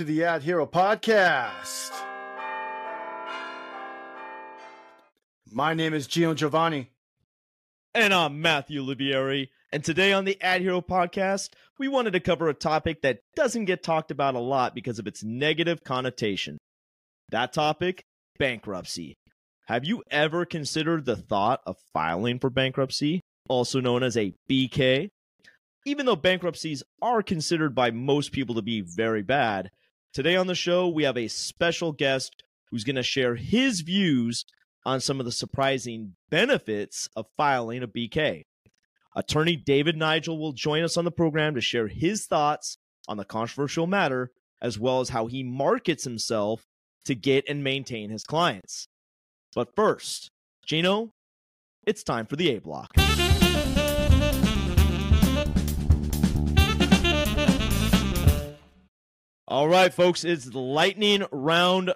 to the AdHero podcast. My name is Geno Giovanni. And I'm Matthew Olivieri. And today on the AdHero podcast, we wanted to cover a topic that doesn't get talked about a lot because of its negative connotation. That topic bankruptcy. Have you ever considered the thought of filing for bankruptcy, also known as a BK? Even though bankruptcies are considered by most people to be very bad, today on the show we have a special guest who's going to share his views on some of the surprising benefits of filing a BK. Attorney David Neinchel will join us on the program to share his thoughts on the controversial matter, as well as how he markets himself to get and maintain his clients. But first, Geno, it's time for the A block. All right, folks, it's the lightning round.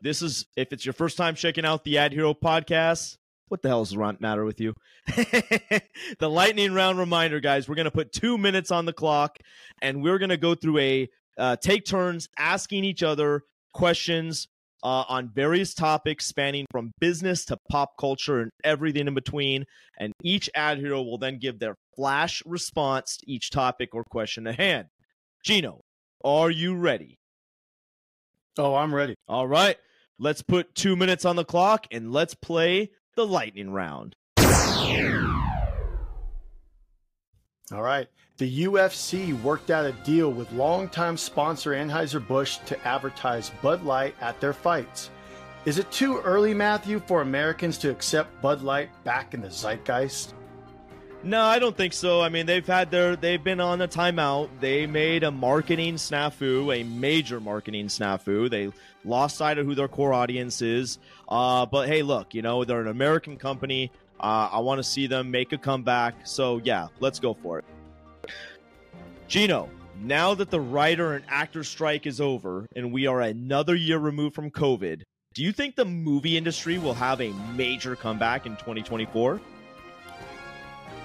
This is if it's your first time checking out the AdHero podcast. What the hell is the matter with you? the lightning round reminder, guys. We're to put two minutes on the clock, and we're to go through a uh, take turns asking each other questions uh, on various topics spanning from business to pop culture and everything in between. And each ad hero will then give their flash response to each topic or question at hand. Geno, are you ready? Oh, I'm ready. All right. Let's put two minutes on the clock and let's play the lightning round. All right. The UFC worked out a deal with longtime sponsor Anheuser-Busch to advertise Bud Light at their fights. Is it too early, Matthew, for Americans to accept Bud Light back in the zeitgeist? No, I don't think so. I mean, they've had their they've been on a timeout. They made a marketing snafu, a major marketing snafu. They lost sight of who their core audience is. Uh, but hey, look, you know they're an American company. Uh, I want to see them make a comeback. So yeah, let's go for it. Geno, now that the writer and actor strike is over and we are another year removed from COVID, do you think the movie industry will have a major comeback in 2024?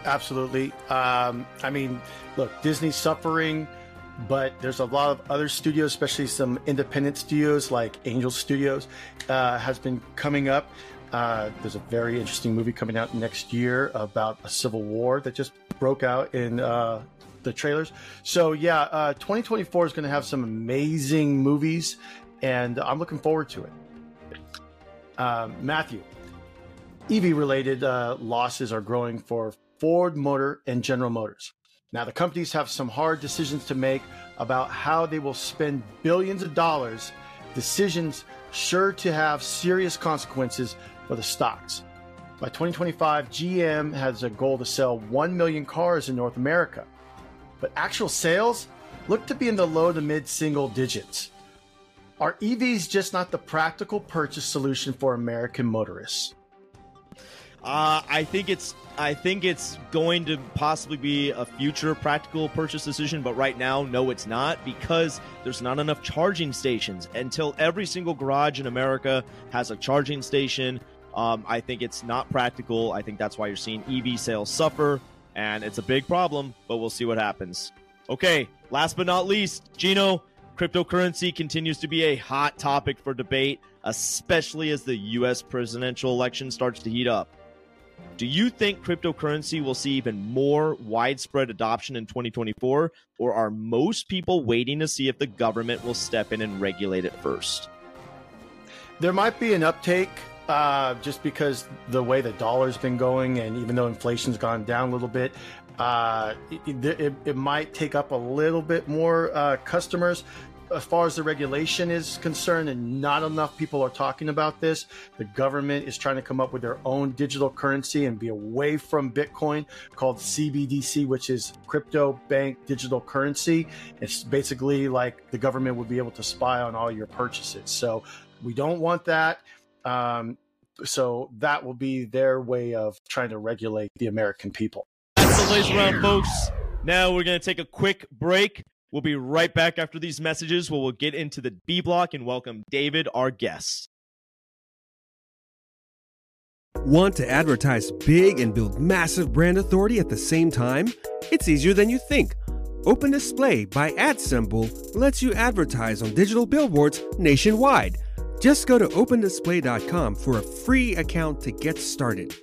Absolutely. Um, I mean, look, Disney's suffering, but there's a lot of other studios, especially some independent studios like Angel Studios, uh, has been coming up. Uh, there's a very interesting movie coming out next year about a civil war that just broke out in uh, the trailers. So yeah, uh, 2024 is going to have some amazing movies, and I'm looking forward to it. Uh, Matthew, EV related uh, losses are growing for Ford Motor, and General Motors. Now, the companies have some hard decisions to make about how they will spend billions of dollars, decisions sure to have serious consequences for the stocks. By 2025, GM has a goal to sell 1 million cars in North America, but actual sales look to be in the low to mid single digits. Are EVs just not the practical purchase solution for American motorists? Uh, I think it's I think it's going to possibly be a future practical purchase decision, but right now, no, it's not because there's not enough charging stations. Until every single garage in America has a charging station, um, I think it's not practical. I think that's why you're seeing EV sales suffer, and it's a big problem, but we'll see what happens. Okay, last but not least, Geno, cryptocurrency continues to be a hot topic for debate, especially as the U.S. presidential election starts to heat up. Do you think cryptocurrency will see even more widespread adoption in 2024, or are most people waiting to see if the government will step in and regulate it first? There might be an uptake uh, just because the way the dollar's been going, and even though inflation's gone down a little bit, uh, it, it, it, might take up a little bit more uh, customers as far as the regulation is concerned, and not enough people are talking about this. The government is trying to come up with their own digital currency and be away from Bitcoin called CBDC, which is crypto bank digital currency. It's basically like the government would be able to spy on all your purchases. So we don't want that. Um, so that will be their way of trying to regulate the American people. That's the laser round, folks. Now we're going to take a quick break. We'll be right back after these messages where we'll get into the B block and welcome David, our guest. Want to advertise big and build massive brand authority at the same time? It's easier than you think. Open Display by AdSemble lets you advertise on digital billboards nationwide. Just go to opendisplay.com for a free account to get started.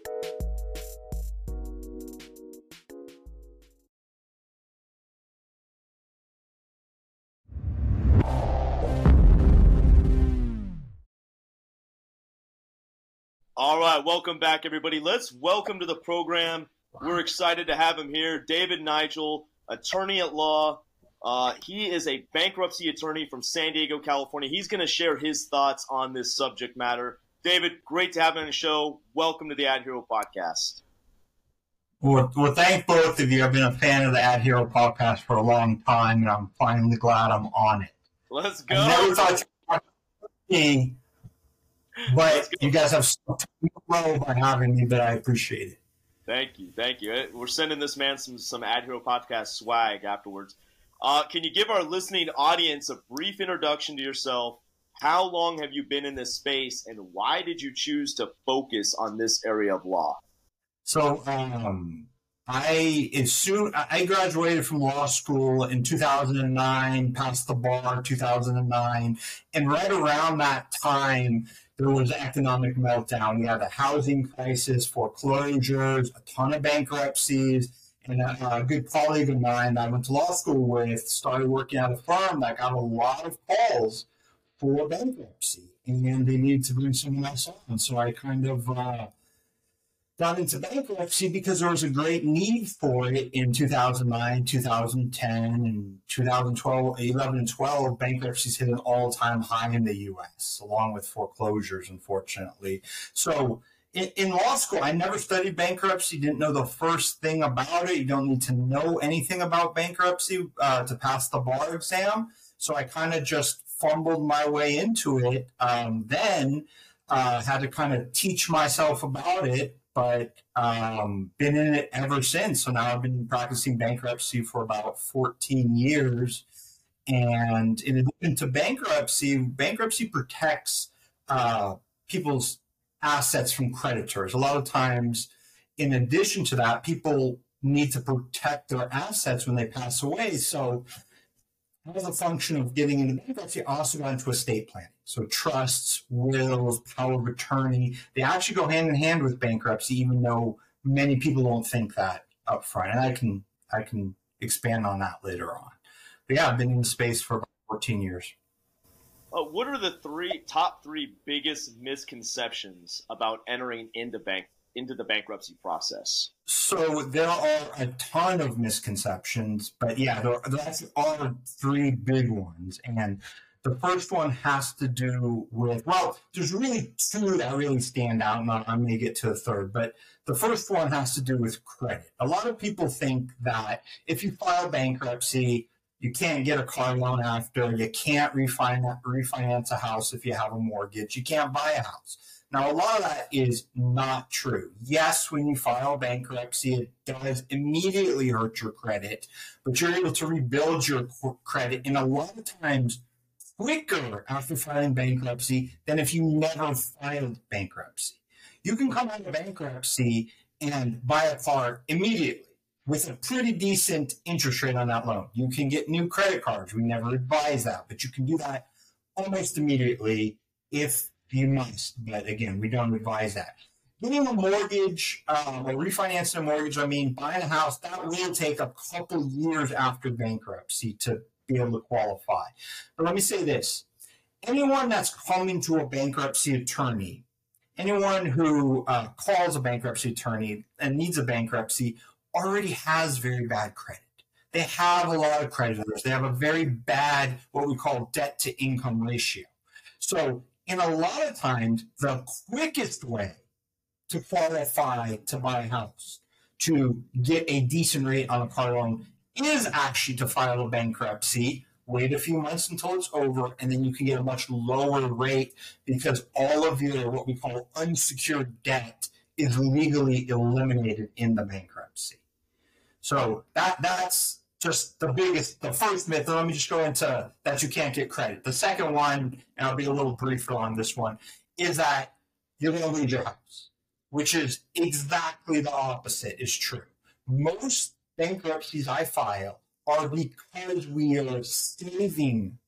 All right, welcome back, everybody. Let's welcome to the program. We're excited to have him here, David Neinchel, attorney at law. Uh, he is a bankruptcy attorney from San Diego, California. He's going to share his thoughts on this subject matter. David, great to have you on the show. Welcome to the AdHero podcast. Well, well, thank both of you. I've been a fan of the AdHero podcast for a long time, and I'm finally glad I'm on it. Let's go. I never thought but you guys have so low by having me, but I appreciate it. Thank you, thank you. We're sending this man some some AdHero podcast swag afterwards. Uh, can you give our listening audience a brief introduction to yourself? How long have you been in this space, and why did you choose to focus on this area of law? So, um, I as soon I graduated from law school in 2009, passed the bar 2009, and right around that time there was economic meltdown. You had a housing crisis, foreclosures, a ton of bankruptcies. And a, a good colleague of mine that I went to law school with started working at a firm that got a lot of calls for bankruptcy. And they needed to bring someone else on. So I kind of uh, got into bankruptcy because there was a great need for it in 2009, 2010, and 2012, 11 and 12. Bankruptcies hit an all time high in the US, along with foreclosures, unfortunately. So, in, in, law school, I never studied bankruptcy, didn't know the first thing about it. You don't need to know anything about bankruptcy uh, to pass the bar exam. So, I kind of just fumbled my way into it. Um, then, uh, had to kind of teach myself about it but um, been in it ever since. So now I've been practicing bankruptcy for about 14 years. And in addition to bankruptcy, bankruptcy protects uh, people's assets from creditors. A lot of times, in addition to that, people need to protect their assets when they pass away. So as a function of getting into bankruptcy, also got into estate planning. So trusts, wills, power of attorney, they actually go hand in hand with bankruptcy, even though many people don't think that up front. And I can I can expand on that later on. But yeah, I've been in the space for about 14 years. Uh, what are the three top three biggest misconceptions about entering into bank into the bankruptcy process? So there are a ton of misconceptions, but yeah, there, there are three big ones. And the first one has to do with, well, there's really two that really stand out, and I may get to a third, but the first one has to do with credit. A lot of people think that if you file bankruptcy, you can't get a car loan after, you can't refinance, refinance a house if you have a mortgage, you can't buy a house. Now, a lot of that is not true. Yes, when you file bankruptcy, it does immediately hurt your credit, but you're able to rebuild your credit in a lot of times quicker after filing bankruptcy than if you never filed bankruptcy. You can come out of bankruptcy and buy a car immediately with a pretty decent interest rate on that loan. You can get new credit cards. We never advise that, but you can do that almost immediately if you must, but again, we don't advise that. Getting a mortgage um, or refinancing a mortgage, I mean, buying a house, that will take a couple years after bankruptcy to be able to qualify. But let me say this anyone that's coming to a bankruptcy attorney, anyone who uh, calls a bankruptcy attorney and needs a bankruptcy already has very bad credit. They have a lot of creditors. They have a very bad, what we call debt to income ratio. So and a lot of times, the quickest way to qualify to buy a house, to get a decent rate on a car loan, is actually to file a bankruptcy, wait a few months until it's over, and then you can get a much lower rate because all of your what we call unsecured debt is legally eliminated in the bankruptcy. So that that's just the biggest, the first myth. Let me just go into that you can't get credit. The second one, and I'll be a little briefer on this one, is that you're going to lose your house, which is exactly the opposite is true. Most bankruptcies I file are because we are saving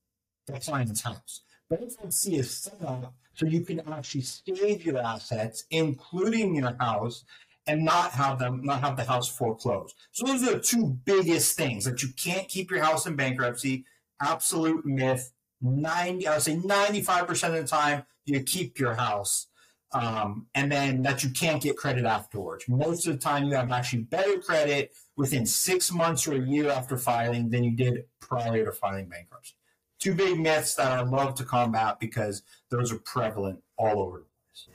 the client's house. Bankruptcy is set up so you can actually save your assets, including your house, and not have them not have the house foreclosed. So those are the two biggest things that you can't keep your house in bankruptcy. Absolute myth. 90, I would say 95% of the time you keep your house. Um, and then that you can't get credit afterwards. Most of the time you have actually better credit within six months or a year after filing than you did prior to filing bankruptcy. Two big myths that I love to combat because those are prevalent all over the place.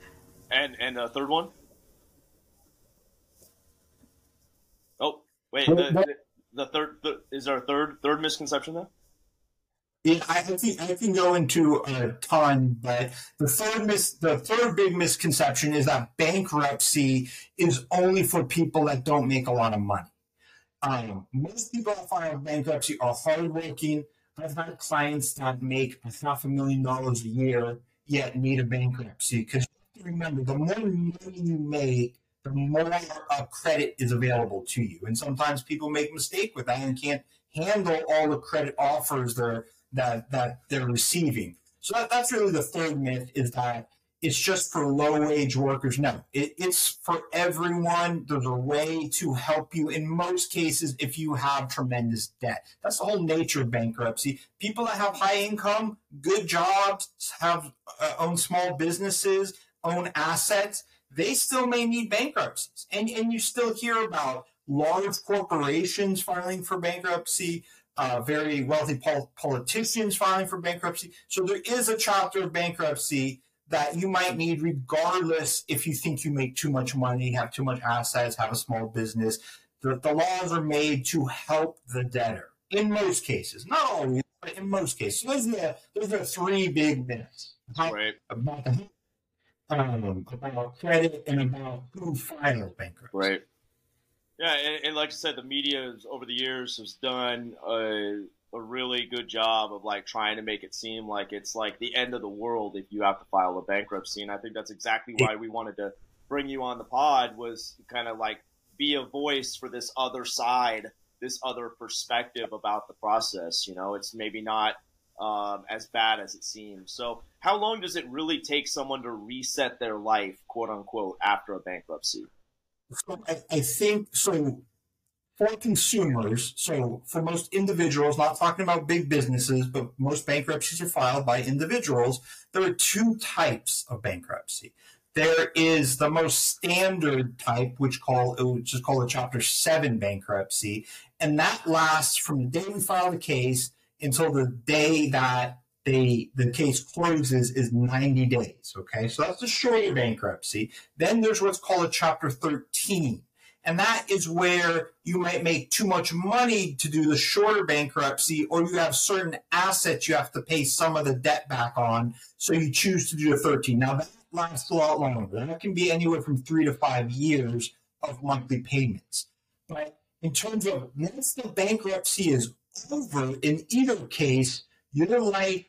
And and the third one? Oh, wait. The, the, the third the, is there a third third misconception there? Yeah, I think I can go into a ton, but the third mis the third big misconception is that bankruptcy is only for people that don't make a lot of money. Um, most people that file bankruptcy are hardworking. I've had clients that make a half a million dollars a year yet need a bankruptcy because remember the more money you make, the more uh, credit is available to you. And sometimes people make a mistake with that and can't handle all the credit offers they're, that that they're receiving. So that, that's really the third myth is that it's just for low wage workers. No, it, it's for everyone. There's a way to help you in most cases if you have tremendous debt. That's the whole nature of bankruptcy. People that have high income, good jobs, have uh, own small businesses, own assets, they still may need bankruptcies. And, and you still hear about large corporations filing for bankruptcy, uh, very wealthy pol- politicians filing for bankruptcy. So there is a chapter of bankruptcy that you might need regardless if you think you make too much money, have too much assets, have a small business. The, the laws are made to help the debtor in most cases, not always, but in most cases. So those are the, those are three big myths right. about the um, about credit and about who files bankruptcy. Right. Yeah, and, and, like I said, the media over the years has done a, a, really good job of like trying to make it seem like it's like the end of the world if you have to file a bankruptcy, and I think that's exactly why we wanted to bring you on the pod was kind of like be a voice for this other side, this other perspective about the process. You know, it's maybe not um, as bad as it seems. So, how long does it really take someone to reset their life, quote unquote, after a bankruptcy? So I, I think so. For consumers, so for most individuals, not talking about big businesses, but most bankruptcies are filed by individuals. There are two types of bankruptcy. There is the most standard type, which call which is called a Chapter Seven bankruptcy, and that lasts from the day we file the case until the day that they the case closes is 90 days. Okay, so that's the short bankruptcy. Then there's what's called a Chapter 13. And that is where you might make too much money to do the shorter bankruptcy, or you have certain assets you have to pay some of the debt back on. So you choose to do a 13. Now that lasts a lot longer. That can be anywhere from three to five years of monthly payments. But in terms of once the bankruptcy is over, in either case, your life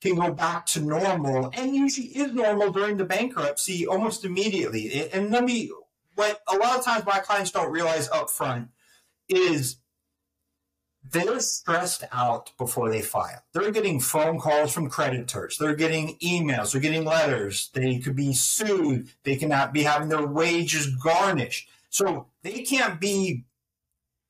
can go back to normal and usually is normal during the bankruptcy almost immediately. And let me, what a lot of times my clients don't realize up front is they're stressed out before they file. They're getting phone calls from creditors. They're getting emails. They're getting letters. They could be sued. They cannot be having their wages garnished. So they can't be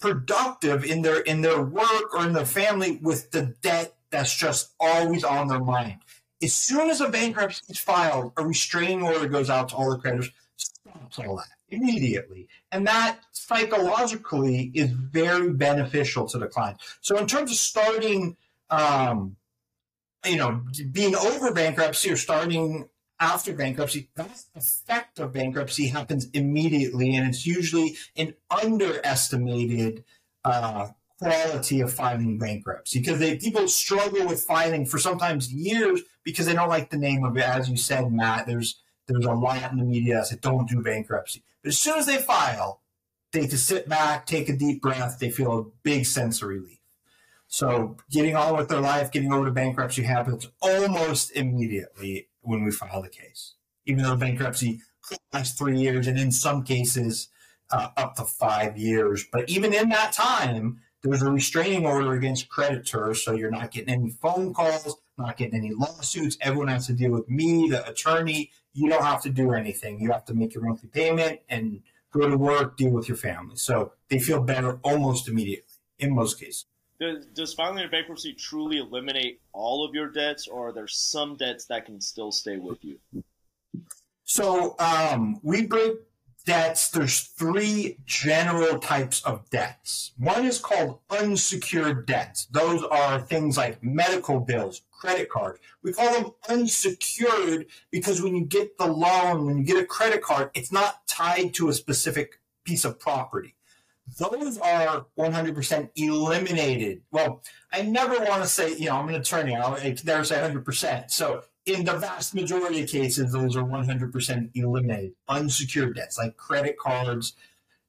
productive in their in their work or in their family with the debt that's just always on their mind. As soon as a bankruptcy is filed, a restraining order goes out to all the creditors, stops all that immediately. And that psychologically is very beneficial to the client. So in terms of starting um, you know, being over bankruptcy or starting after bankruptcy, that effect of bankruptcy happens immediately, and it's usually an underestimated uh, quality of filing bankruptcy because they people struggle with filing for sometimes years because they don't like the name of it. As you said, Matt, there's there's a lot in the media that don't do bankruptcy, but as soon as they file, they can sit back, take a deep breath, they feel a big sense of relief. So getting on with their life, getting over to bankruptcy happens almost immediately when we file the case, even though bankruptcy lasts three years and in some cases uh, up to five years. But even in that time, there's a restraining order against creditors, so you're not getting any phone calls, not getting any lawsuits. Everyone has to deal with me, the attorney. You don't have to do anything. You have to make your monthly payment and go to work, deal with your family. So they feel better almost immediately in most cases. Does, does filing a bankruptcy truly eliminate all of your debts, or are there some debts that can still stay with you? So um, we break debts. There's three general types of debts. One is called unsecured debts. Those are things like medical bills, credit cards. We call them unsecured because when you get the loan, when you get a credit card, it's not tied to a specific piece of property. Those are 100% eliminated. Well, I never want to say, you know, I'm an attorney. I never say 100%. So in the vast majority of cases, those are 100% eliminated. Unsecured debts like credit cards.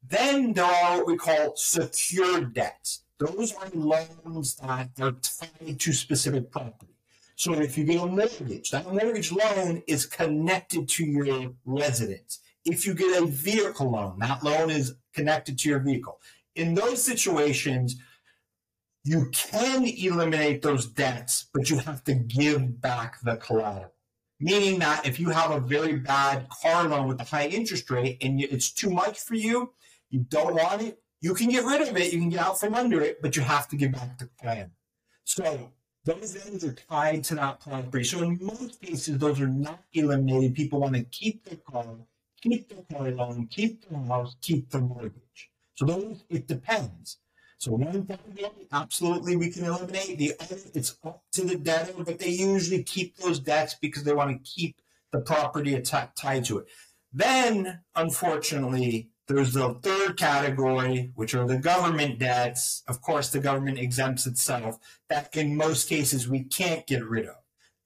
Then there are what we call secured debts. Those are loans that are tied to specific property. So if you get a mortgage, that mortgage loan is connected to your residence. If you get a vehicle loan, that loan is connected to your vehicle. In those situations, you can eliminate those debts, but you have to give back the collateral. Meaning that if you have a very bad car loan with a high interest rate and it's too much for you, you don't want it, you can get rid of it, you can get out from under it, but you have to give back the collateral. So those loans are tied to that property. So in most cases, those are not eliminated. People want to keep their car, keep the car loan, keep the house, keep the mortgage. So those, it depends. So one category, absolutely, we can eliminate. The other, it's up to the debtor, but they usually keep those debts because they want to keep the property tied to it. Then, unfortunately, there's the third category, which are the government debts. Of course, the government exempts itself. That in most cases we can't get rid of.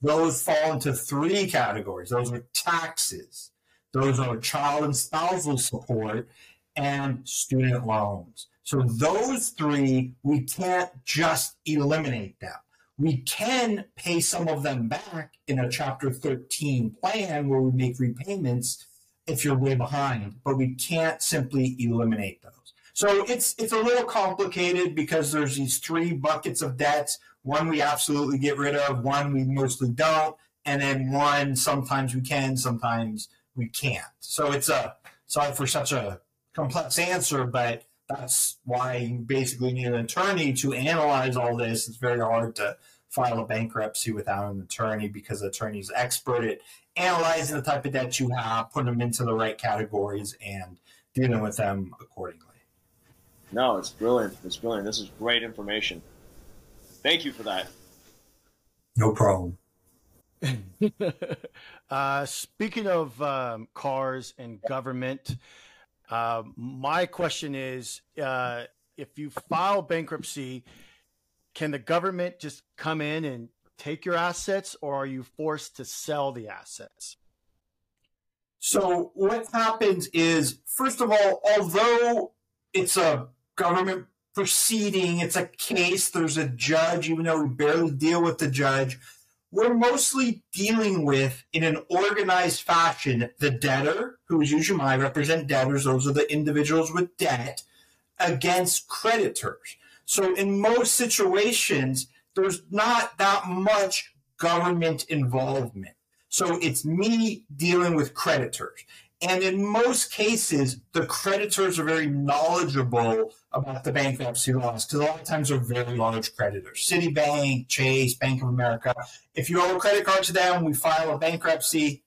Those fall into three categories. Those are taxes. Those are child and spousal support and student loans. So those three, we can't just eliminate them. We can pay some of them back in a Chapter 13 plan where we make repayments if you're way behind, but we can't simply eliminate those. So it's it's a little complicated because there's these three buckets of debts. One we absolutely get rid of, one we mostly don't, and then one sometimes we can, sometimes we can't. So it's a sorry for such a complex answer, but that's why you basically need an attorney to analyze all this. It's very hard to file a bankruptcy without an attorney because the attorney is expert at analyzing the type of debt you have, putting them into the right categories, and dealing with them accordingly. No, it's brilliant. It's brilliant. This is great information. Thank you for that. No problem. Uh, speaking of um, cars and government, uh, my question is uh, if you file bankruptcy, can the government just come in and take your assets, or are you forced to sell the assets? So, what happens is, first of all, although it's a government proceeding, it's a case, there's a judge, even though we barely deal with the judge, we're mostly dealing with, in an organized fashion, the debtor, who is usually I represent debtors, those are the individuals with debt, against creditors. So in most situations, there's not that much government involvement. So it's me dealing with creditors. And in most cases, the creditors are very knowledgeable about the bankruptcy laws because a lot of times they're very large creditors. Citibank, Chase, Bank of America. If you owe a credit card to them, we file a bankruptcy.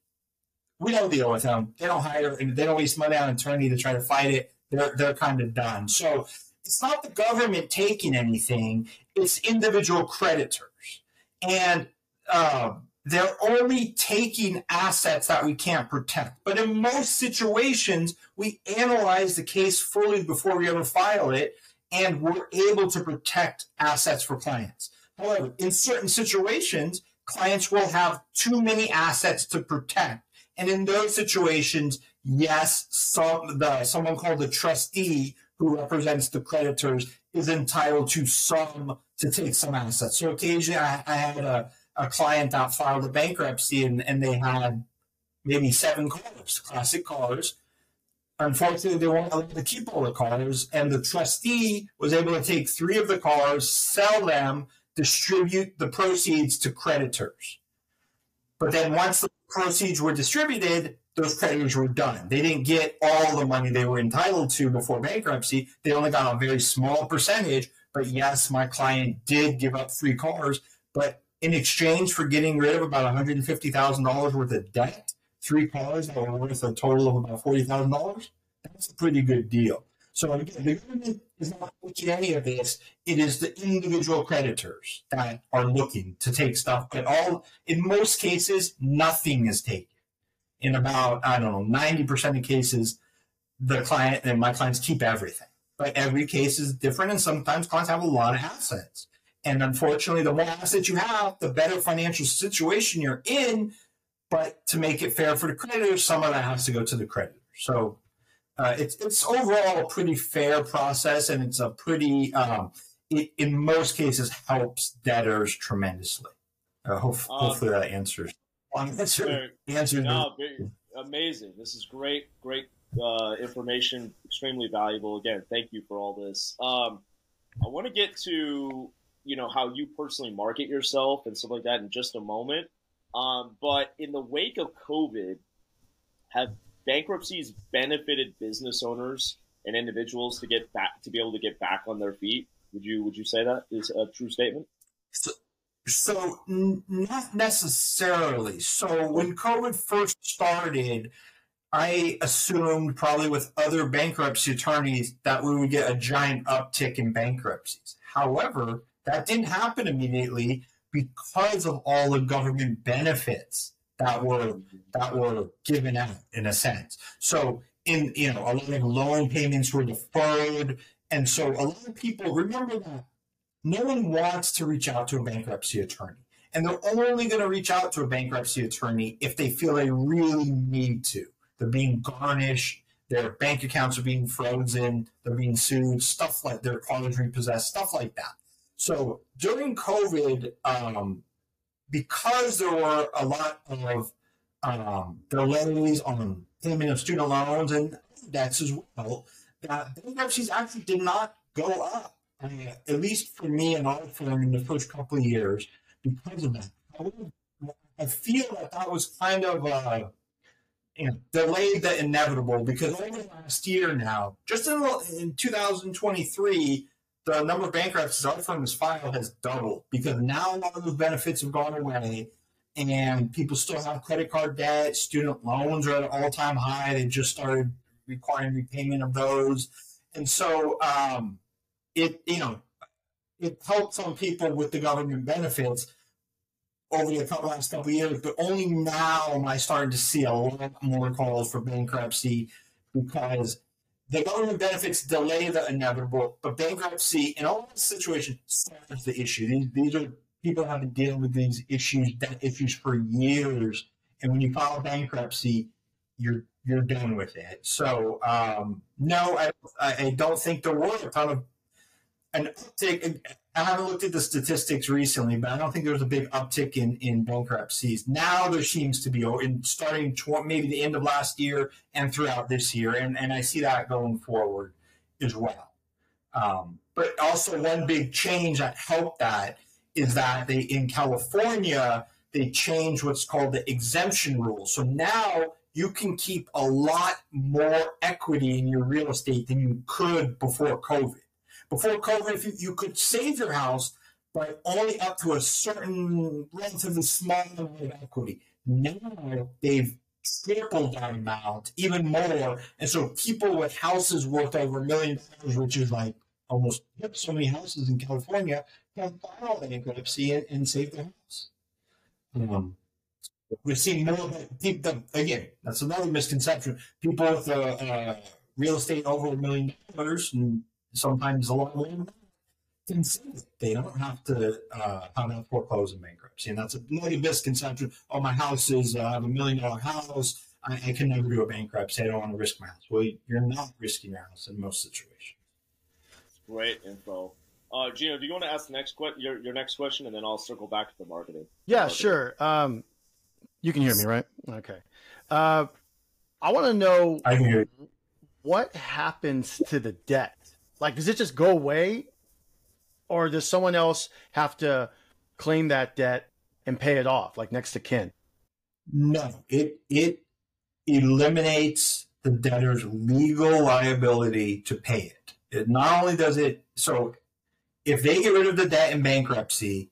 We don't deal with them. They don't hire, they don't waste money on an attorney to try to fight it. They're, they're kind of done. So it's not the government taking anything, it's individual creditors. And, uh, they're only taking assets that we can't protect. But in most situations, we analyze the case fully before we ever file it, and we're able to protect assets for clients. However, in certain situations, clients will have too many assets to protect. And in those situations, yes, some, the, someone called the trustee who represents the creditors is entitled to some to take some assets. So occasionally I, I had a a client that filed a bankruptcy and, and they had maybe seven cars, classic cars. unfortunately, they weren't allowed to keep all the cars, and the trustee was able to take three of the cars, sell them, distribute the proceeds to creditors. But then once the proceeds were distributed, those creditors were done. They didn't get all the money they were entitled to before bankruptcy. They only got a very small percentage. But yes, my client did give up three cars, but in exchange for getting rid of about $150,000 worth of debt, three cars that were worth a total of about $40,000, that's a pretty good deal. So again, the government is not looking at any of this. It is the individual creditors that are looking to take stuff. But all, in most cases, nothing is taken. In about, I don't know, 90% of cases, the client and my clients keep everything. But every case is different, and sometimes clients have a lot of assets. And unfortunately, the more assets you have, the better financial situation you're in. But to make it fair for the creditors, some of that has to go to the creditor. So uh, it's it's overall a pretty fair process, and it's a pretty um, it, in most cases helps debtors tremendously. Uh, hope, um, hopefully that answers. Answer, answer no, amazing. This is great, great uh, information, extremely valuable. Again, thank you for all this. Um, I want to get to you know how you personally market yourself and stuff like that in just a moment. Um, but in the wake of COVID, have bankruptcies benefited business owners and individuals to get back to be able to get back on their feet? Would you would you say that is a true statement? So, so not necessarily. So when COVID first started, I assumed probably with other bankruptcy attorneys that we would get a giant uptick in bankruptcies. However, that didn't happen immediately because of all the government benefits that were that were given out in a sense. So in you know a lot of loan payments were deferred, and so a lot of people remember that no one wants to reach out to a bankruptcy attorney. And they're only going to reach out to a bankruptcy attorney if they feel they really need to. They're being garnished. Their bank accounts are being frozen. They're being sued. Stuff like their cars repossessed. Stuff like that. So during COVID, um, because there were a lot of um, delays on payment of student loans and debts as well, that bankruptcies actually did not go up, uh, at least for me and our firm in the first couple of years because of that. I feel that that was kind of uh, you know, delayed the inevitable because over the last year now, just in, in 2023, the number of bankruptcies our firm has filed has doubled because now a lot of those benefits have gone away and people still have credit card debt. Student loans are at an all time high. They just started requiring repayment of those. And so um, it, you know, it helped some people with the government benefits over the last couple of years, but only now am I starting to see a lot more calls for bankruptcy because the government benefits delay the inevitable, but bankruptcy in all situations solves the issue. These, these are people have been dealing with these issues, debt issues for years, and when you file bankruptcy, you're you're done with it. So um, no, I, I don't think there were a ton of an uptick. I haven't looked at the statistics recently, but I don't think there was a big uptick in, in bankruptcies. Now there seems to be, in starting maybe the end of last year and throughout this year, and, and I see that going forward as well. Um, but also one big change that helped that is that they in California they changed what's called the exemption rule. So now you can keep a lot more equity in your real estate than you could before COVID. Before COVID, you, you could save your house, but only up to a certain relatively small amount of equity. Now they've tripled that amount, even more. And so people with houses worth over a million dollars, which is like almost so many houses in California, can file bankruptcy and, and save their house. Um, we're seeing more of people, again, that's another misconception. People with uh, uh, real estate over a million dollars and sometimes a lot more they don't have to uh, have to foreclose in bankruptcy, and that's another misconception. Oh, my house is uh, I have a million dollar house. I, I, can never do a bankruptcy. I don't want to risk my house. Well, you're not risking your house in most situations. Great info. Uh, Geno, do you want to ask the next que- your your next question, and then I'll circle back to the marketing. Yeah, marketing. sure. Um, you can hear me, right? Okay. Uh, I want to know. I hear. What happens to the debt? Like, does it just go away, or does someone else have to claim that debt and pay it off, like next to kin? No, it it eliminates the debtor's legal liability to pay it. It not only does it so if they get rid of the debt in bankruptcy,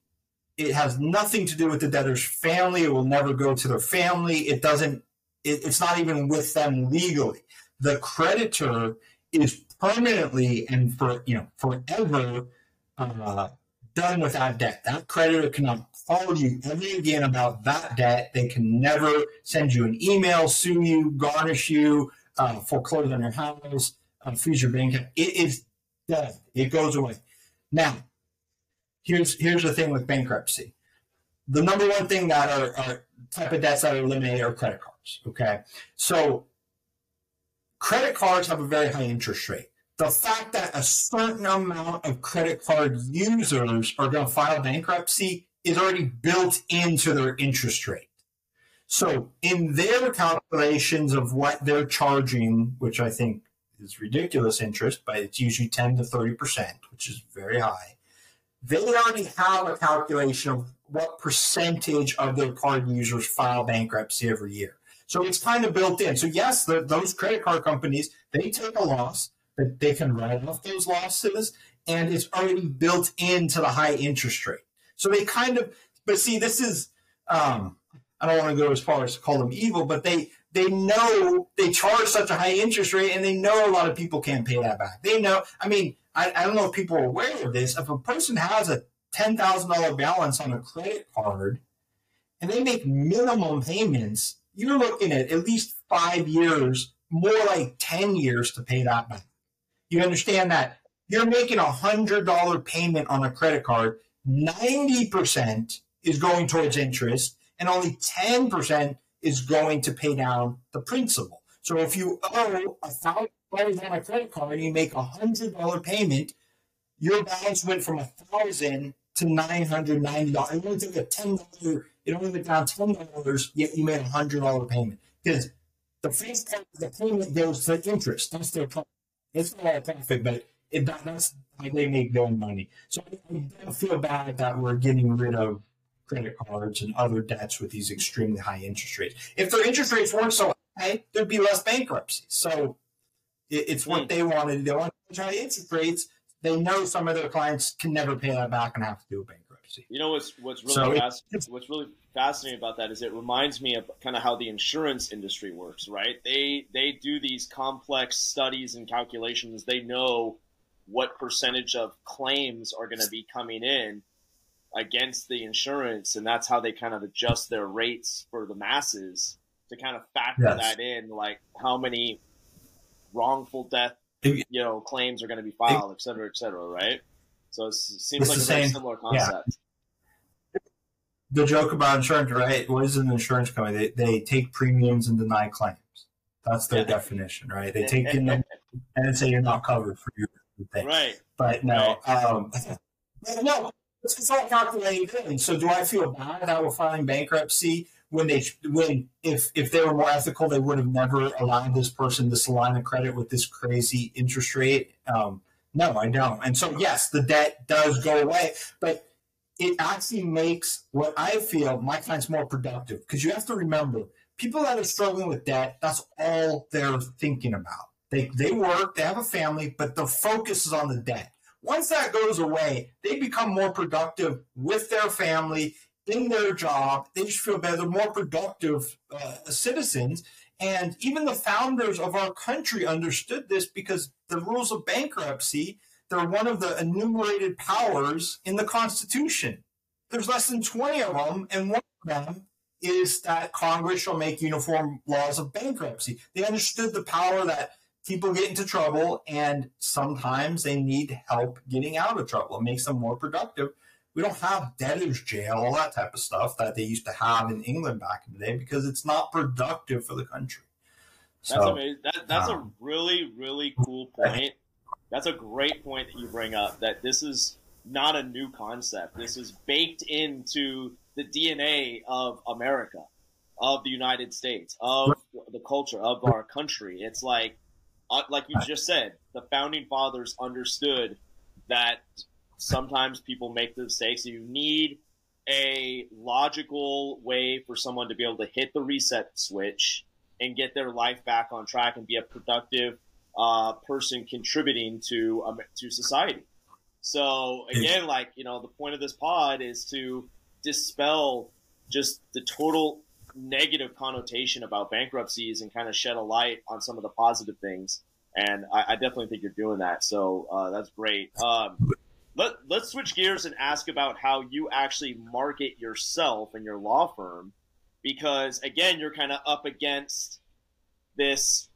it has nothing to do with the debtor's family. It will never go to their family. It doesn't. It, it's not even with them legally. The creditor is permanently and for you know forever uh, done with that debt. That creditor cannot call you ever again about that debt. They can never send you an email, sue you, garnish you, uh, foreclose on your house, uh, freeze your bank account. It is dead. It goes away. Now, here's here's the thing with bankruptcy. The number one thing that are, are type of debts that are eliminated are credit cards. Okay, so credit cards have a very high interest rate the fact that a certain amount of credit card users are going to file bankruptcy is already built into their interest rate. So, in their calculations of what they're charging, which I think is ridiculous interest, but it's usually 10 to 30%, which is very high, they already have a calculation of what percentage of their card users file bankruptcy every year. So it's kind of built in. So yes, the, those credit card companies, they take a loss that they can write off those losses, and it's already built into the high interest rate. So they kind of, but see, this is, um, I don't want to go as far as to call them evil, but they they know they charge such a high interest rate, and they know a lot of people can't pay that back. They know. I mean, I, I don't know if people are aware of this. If a person has a ten thousand dollar balance on a credit card, and they make minimum payments, you're looking at at least five years, more like ten years to pay that back. You understand that you're making a hundred dollar payment on a credit card, 90% is going towards interest, and only 10% is going to pay down the principal. So if you owe a thousand dollars on a credit card and you make a hundred dollar payment, your balance went from a thousand to nine hundred ninety dollars. It only took a ten dollar. It only went down ten dollars. Yet you made a hundred dollar payment because the first part of the payment goes to interest. That's their problem. It's not a profit, but it, that's how they make their money. So I feel bad that we're getting rid of credit cards and other debts with these extremely high interest rates. If their interest rates weren't so high, there'd be less bankruptcies. So it, it's what hmm. they wanted. They want high interest rates. They know some of their clients can never pay that back and have to do a bankruptcy. You know what's what's really so what's really fascinating about that is it reminds me of kind of how the insurance industry works, right? They they do these complex studies and calculations. They know what percentage of claims are going to be coming in against the insurance, and that's how they kind of adjust their rates for the masses to kind of factor yes. that in, like how many wrongful death you know claims are going to be filed, et cetera, et cetera, right? So it seems like a very similar concept. The joke about insurance, right? What is an insurance company? They, they take premiums and deny claims. That's their definition, right? They take in them and say you're not covered for your thing. Right. But no, right. um, no, it's all calculated in. So do I feel bad that we're filing bankruptcy when they when if if they were more ethical, they would have never allowed this person this line of credit with this crazy interest rate? Um, no, I don't. And so yes, the debt does go away, but it actually makes what I feel my clients more productive because you have to remember people that are struggling with debt, that's all they're thinking about. They, they work, they have a family, but the focus is on the debt. Once that goes away, they become more productive with their family, in their job. They just feel better, more productive uh, citizens. And even the founders of our country understood this because the rules of bankruptcy they're one of the enumerated powers in the Constitution. There's less than 20 of them, and one of them is that Congress shall make uniform laws of bankruptcy. They understood the power that people get into trouble, and sometimes they need help getting out of trouble. It makes them more productive. We don't have debtor's jail, all that type of stuff that they used to have in England back in the day because it's not productive for the country. That's amazing. That, that's um, a really, really cool point that's a great point that you bring up. That this is not a new concept. This is baked into the DNA of America, of the United States, of the culture of our country. It's like uh, like you just said, the founding fathers understood that sometimes people make the mistakes. You need a logical way for someone to be able to hit the reset switch and get their life back on track and be a productive uh, person contributing to um, to society. So again, like you know, the point of this pod is to dispel just the total negative connotation about bankruptcies and kind of shed a light on some of the positive things. And I, I definitely think you're doing that. So uh, that's great. Um, let, let's switch gears and ask about how you actually market yourself and your law firm. Because again, you're kind of up against this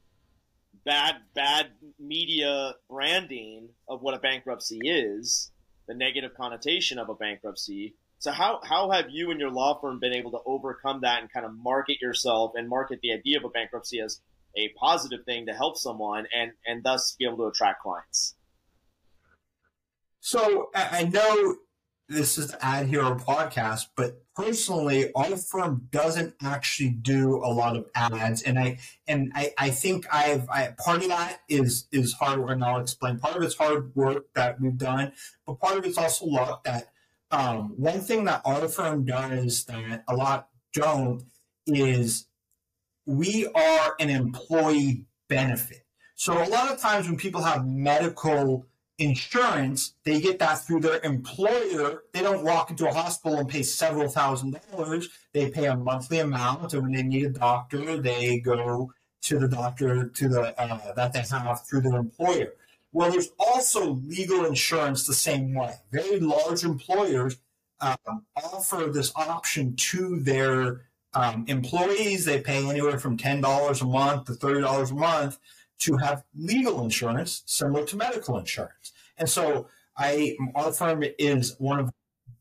bad bad media branding of what a bankruptcy is, the negative connotation of a bankruptcy. So how how have you and your law firm been able to overcome that and kind of market yourself and market the idea of a bankruptcy as a positive thing to help someone and and thus be able to attract clients? So I know this is the AdHero podcast, but personally, our firm doesn't actually do a lot of ads, and I and I, I think I've I, part of that is is hard work, and I'll explain. Part of it's hard work that we've done, but part of it's also luck. That um, one thing that our firm does that a lot don't is we are an employee benefit. So a lot of times when people have medical insurance, they get that through their employer. They don't walk into a hospital and pay several thousand dollars. They pay a monthly amount, and when they need a doctor, they go to the doctor to the uh, that they have through their employer. Well, there's also legal insurance the same way. Very large employers um, offer this option to their um, employees. They pay anywhere from ten dollars a month to thirty dollars a month to have legal insurance similar to medical insurance. And so I our firm is one of the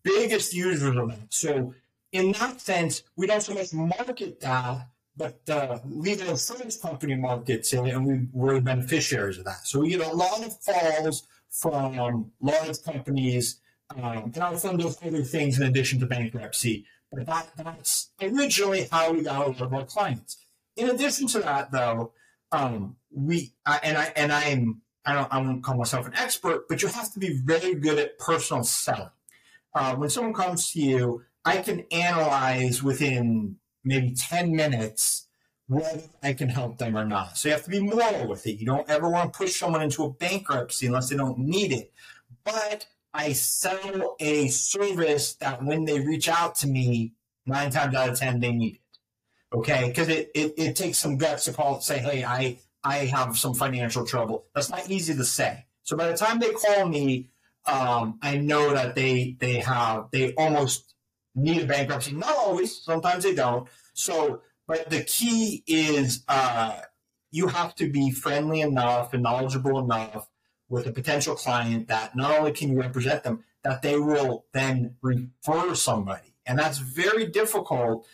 biggest users of that. So in that sense, we don't so much market that, but the legal insurance company markets it, and we, we're beneficiaries of that. So we get a lot of calls from large companies, um, and our firm does other things in addition to bankruptcy. But that, that's originally how we got a lot of our clients. In addition to that, though, um, we I, and I and I'm I don't I won't call myself an expert, but you have to be very good at personal selling. Uh, when someone comes to you, I can analyze within maybe ten minutes whether I can help them or not. So you have to be moral with it. You don't ever want to push someone into a bankruptcy unless they don't need it. But I sell a service that when they reach out to me, nine times out of ten they need it. Okay, because it, it, it takes some guts to call and say, hey, I I have some financial trouble. That's not easy to say. So by the time they call me, um, I know that they they have they almost need a bankruptcy. Not always. Sometimes they don't. So, but the key is uh, you have to be friendly enough and knowledgeable enough with a potential client that not only can you represent them, that they will then refer somebody, and that's very difficult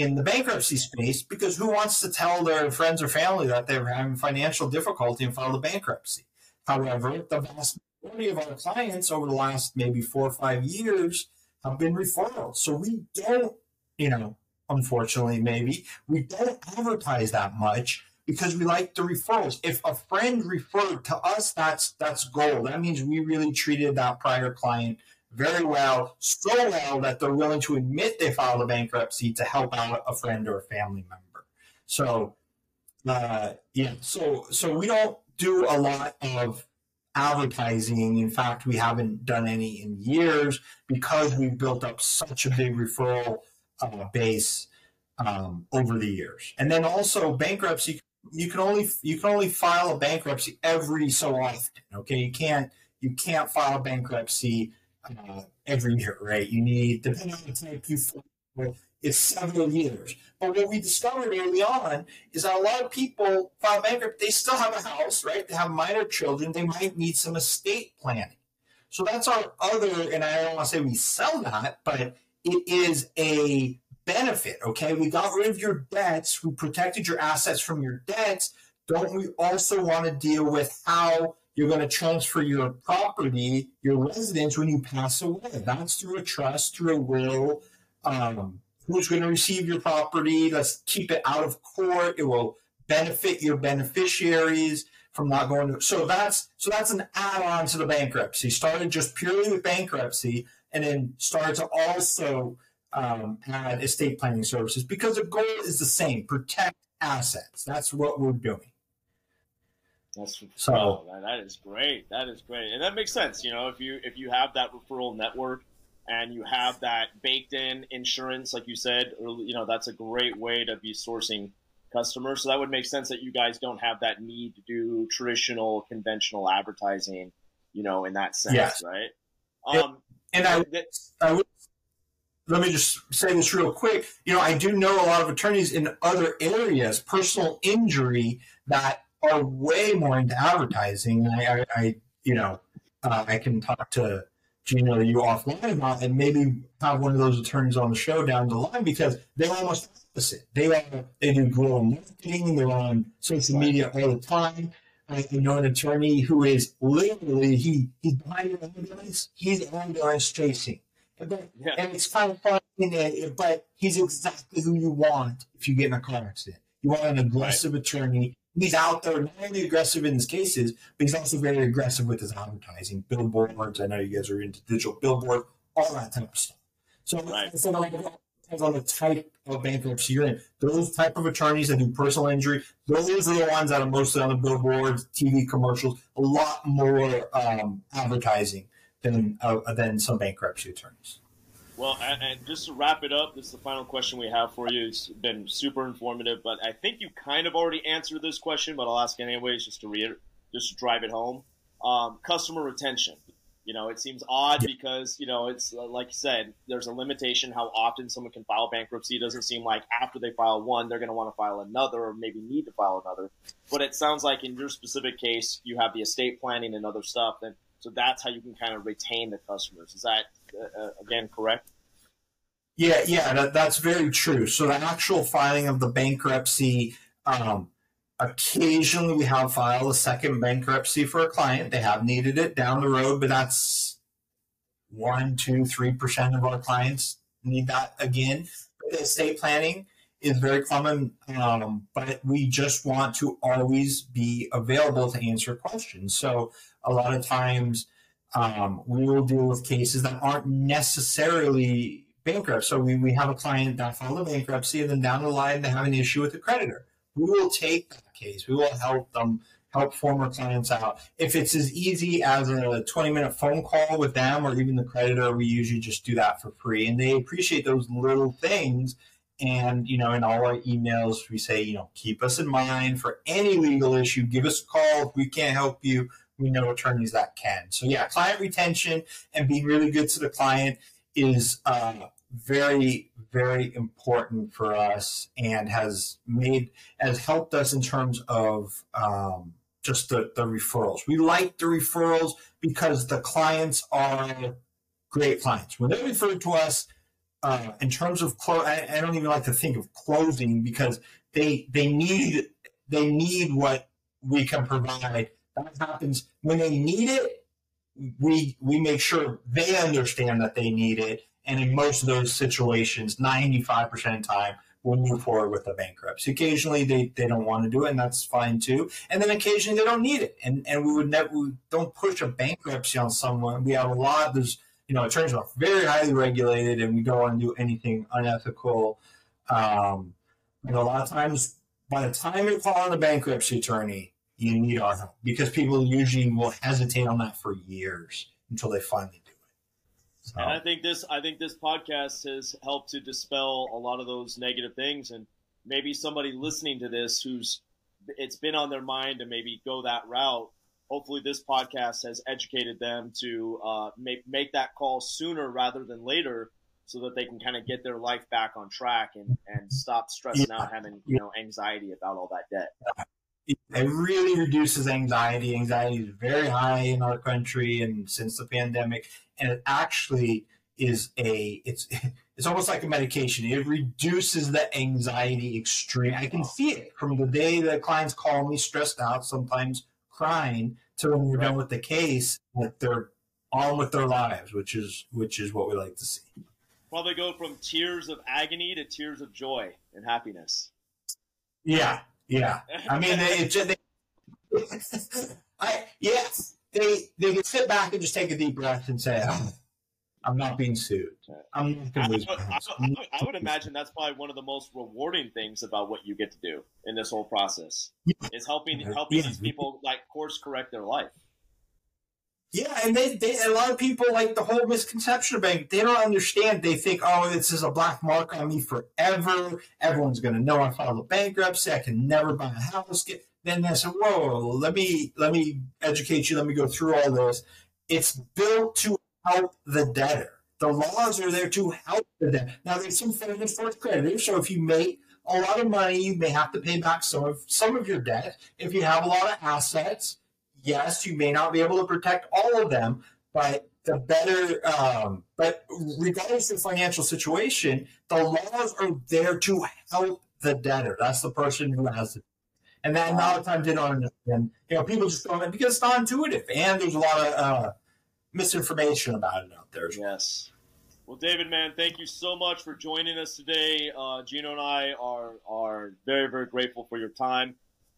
in the bankruptcy space because who wants to tell their friends or family that they're having financial difficulty and file a bankruptcy? However, the vast majority of our clients over the last maybe four or five years have been referrals. So we don't, you know, unfortunately, maybe we don't advertise that much because we like the referrals. If a friend referred to us, that's that's gold. That means we really treated that prior client very well, so well that they're willing to admit they filed a bankruptcy to help out a friend or a family member. So, uh, yeah, so so we don't do a lot of advertising. In fact, we haven't done any in years because we've built up such a big referral uh, base um, over the years. And then also bankruptcy, you can only you can only file a bankruptcy every so often. Okay, you can't you can't file bankruptcy uh, every year, right? You need, depending on the type you it's several years. But what we discovered early on is that a lot of people file bankrupt, they still have a house, right? They have minor children, they might need some estate planning. So that's our other, and I don't want to say we sell that, but it is a benefit, okay? We got rid of your debts, we protected your assets from your debts. Don't we also want to deal with how you're going to transfer your property, your residence, when you pass away. That's through a trust, through a will. Um, who's going to receive your property? Let's keep it out of court. It will benefit your beneficiaries. from not going to. So that's so that's an add-on to the bankruptcy. Started just purely with bankruptcy, and then started to also um, add estate planning services because the goal is the same: protect assets. That's what we're doing. That's so oh, that is great. That is great, and that makes sense. You know, if you if you have that referral network and you have that baked in insurance, like you said, you know, that's a great way to be sourcing customers. So that would make sense that you guys don't have that need to do traditional, conventional advertising, you know, in that sense, yes. right? Um, and I, I would, let me just say this real quick. You know, I do know a lot of attorneys in other areas, personal injury, that are way more into advertising. I, I, I you know, uh, I can talk to Geno you offline about and maybe have one of those attorneys on the show down the line because they're almost opposite. They are they do guerrilla marketing. They're on social media all the time. I know an attorney who is literally he he's behind an ambulance. He's ambulance chasing, but, yeah. and it's kind of fun. But he's exactly who you want if you get in a car accident. You want an aggressive right. attorney. He's out there not only aggressive in his cases, but he's also very aggressive with his advertising, billboards. I know you guys are into digital billboards, all that type of stuff. So, right. so depends on the type of bankruptcy you're in. Those type of attorneys that do personal injury, those are the ones that are mostly on the billboards, TV commercials, a lot more um, advertising than uh, than some bankruptcy attorneys. Well, and, and, just to wrap it up, this is the final question we have for you. It's been super informative, but I think you kind of already answered this question, but I'll ask anyways, just to re- just to drive it home. Um, customer retention. You know, it seems odd because, you know, it's uh, like you said, there's a limitation how often someone can file bankruptcy. It doesn't seem like after they file one, they're going to want to file another or maybe need to file another. But it sounds like in your specific case, you have the estate planning and other stuff. And so that's how you can kind of retain the customers. Is that, uh, uh again, correct? Yeah, yeah, that, that's very true. So the actual filing of the bankruptcy, um, Occasionally, we have filed a second bankruptcy for a client. They have needed it down the road, but that's one, two, three percent of our clients need that again. Estate planning is very common, um, but we just want to always be available to answer questions. So a lot of times um, we will deal with cases that aren't necessarily bankrupt. So we, we have a client that filed a bankruptcy and then down the line they have an issue with the creditor we will take that case. We will help them help former clients out. If it's as easy as a 20 minute phone call with them or even the creditor, we usually just do that for free. And they appreciate those little things. And, you know, in all our emails, we say, you know, keep us in mind for any legal issue. Give us a call. If we can't help you, we know attorneys that can. So, yeah, client retention and being really good to the client is uh, very, very important for us and has made has helped us in terms of um, just the, the referrals. We like the referrals because the clients are great clients. When they refer to us, uh, in terms of close, I, I, don't even like to think of closing because they they need they need what we can provide. That happens when they need it. We we make sure they understand that they need it and in most of those situations, 95% of the time, we'll move forward with a bankruptcy. Occasionally they, they don't want to do it, and that's fine too. And then occasionally they don't need it. And and we would never we don't push a bankruptcy on someone. We have a lot, there's you know, attorneys are very highly regulated and we don't want to do anything unethical. Um, and a lot of times by the time you call calling a bankruptcy attorney, you need our help because people usually will hesitate on that for years until they finally do it. so. And I think this I think this podcast has helped to dispel a lot of those negative things and maybe somebody listening to this who's it's been on their mind to maybe go that route. Hopefully, this podcast has educated them to uh, make make that call sooner rather than later, so that they can kind of get their life back on track and, and stop stressing yeah. out, having you know anxiety about all that debt it really reduces anxiety. Anxiety is very high in our country and since the pandemic, and it actually is a it's it's almost like a medication. It reduces the anxiety extreme. I can see it from the day that clients call me stressed out, sometimes crying, to when we're done with the case that they're on with their lives, which is which is what we like to see. Probably go from tears of agony to tears of joy and happiness. Yeah, yeah, I mean, it just, they, I yes, they they can sit back and just take a deep breath and say, oh, "I'm not being sued. I'm not going to lose would- my I, house." would- I would imagine that's probably one of the most rewarding things about what you get to do in this whole process is helping helping Yeah. these people like course correct their life. Yeah, and they, they a lot of people like the whole misconception of bank. They don't understand. They think, oh, this is a black mark on me forever. Everyone's going to know I filed a bankruptcy. I can never buy a house. Then they said, whoa, let me let me educate you. Let me go through all this. It's built to help the debtor. The laws are there to help the debtor. Now, there's some fairness for creditors. So if you make a lot of money, you may have to pay back some of some of your debt. If you have a lot of assets, yes, you may not be able to protect all of them, but the better, um, but regardless of financial situation, the laws are there to help the debtor. That's the person who has it. And then a lot of times they don't understand. You know, people just don't understand because it's not intuitive, and there's a lot of uh, misinformation about it out there. Yes. Well, David, man, thank you so much for joining us today. Uh, Geno and I are are very very grateful for your time.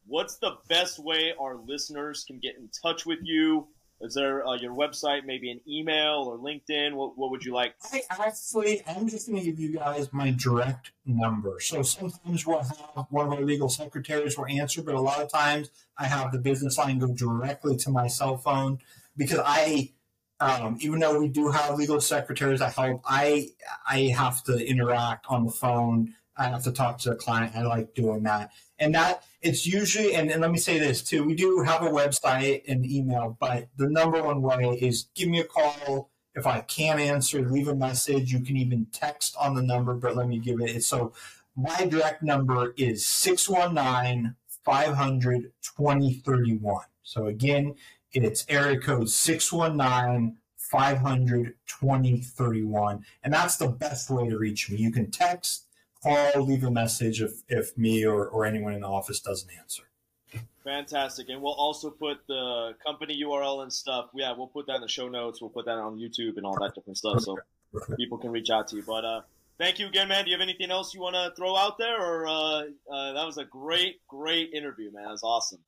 What's the best way our listeners can get in touch with you? Is there uh, your website, maybe an email or LinkedIn? What, what would you like? I actually, I'm just going to give you guys my direct number. So sometimes we'll have one of our legal secretaries will answer, but a lot of times I have the business line go directly to my cell phone because I, um, even though we do have legal secretaries that help, I I have to interact on the phone. I have to talk to the client. I like doing that, and that it's usually. And, and let me say this too: we do have a website and email, but the number one way is give me a call if I can't answer, leave a message. You can even text on the number, but let me give it. So my direct number is 619 500 2031. So again, it's area code 619 500 2031. And that's the best way to reach me. You can text, call, leave a message if, if me or, or anyone in the office doesn't answer. Fantastic. And we'll also put the company URL and stuff. Yeah, we'll put that in the show notes. We'll put that on YouTube and all that different stuff so people can reach out to you. But uh, thank you again, man. Do you have anything else you want to throw out there? Or uh, uh, that was a great, great interview, man. That was awesome.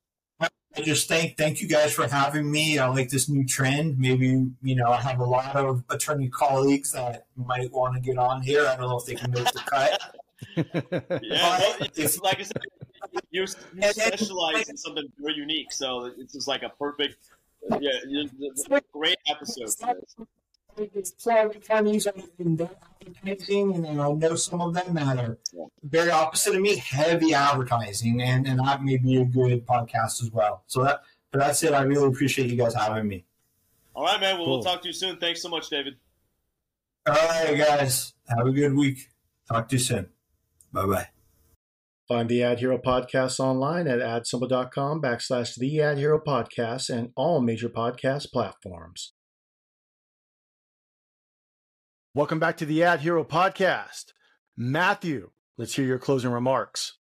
I just thank thank you guys for having me. I like this new trend. Maybe you know I have a lot of attorney colleagues that might want to get on here. I don't know if they can make the cut. Yeah, well, it's, like I said, you, you specialize in something very unique. So it's just like a perfect, yeah, it's a great episode. For this. It's Florida counties are in their advertising, and I know some of them that are very opposite of me, heavy advertising, and and that may be a good podcast as well. So that, but that's it. I really appreciate you guys having me. All right, man. Well, we'll talk to you soon. Thanks so much, David. All right, guys, have a good week. Talk to you soon. Bye bye. Find the AdHero Podcast online at adsimple.com backslash the AdHero Podcast and all major podcast platforms. Welcome back to the AdHero Podcast. Matthew, let's hear your closing remarks.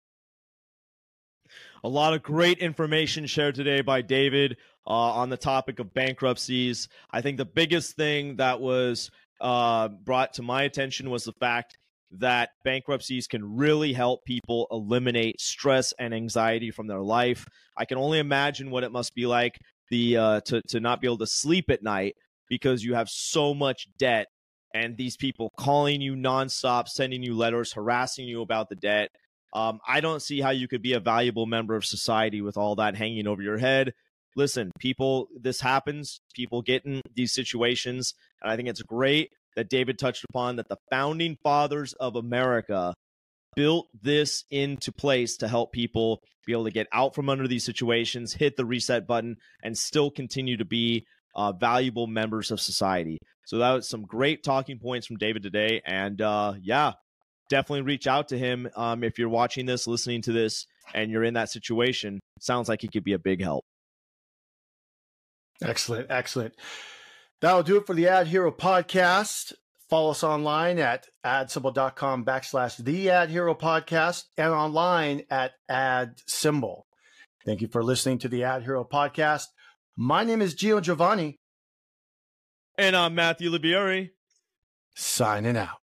A lot of great information shared today by David uh, on the topic of bankruptcies. I think the biggest thing that was uh, brought to my attention was the fact that bankruptcies can really help people eliminate stress and anxiety from their life. I can only imagine what it must be like the uh, to to not be able to sleep at night because you have so much debt and these people calling you nonstop, sending you letters, harassing you about the debt. Um, I don't see how you could be a valuable member of society with all that hanging over your head. Listen, people, this happens. People get in these situations. And I think it's great that David touched upon that the founding fathers of America built this into place to help people be able to get out from under these situations, hit the reset button, and still continue to be uh, valuable members of society. So that was some great talking points from David today. And uh, yeah, definitely reach out to him um, if you're watching this, listening to this, and you're in that situation. Sounds like he could be a big help. Excellent, excellent. That'll do it for the AdHero Podcast. Follow us online at adsymbol.com backslash the AdHero Podcast and online at Ad Symbol. Thank you for listening to the AdHero Podcast. My name is Geno Giovanni, And I'm Matthew Olivieri. signing out.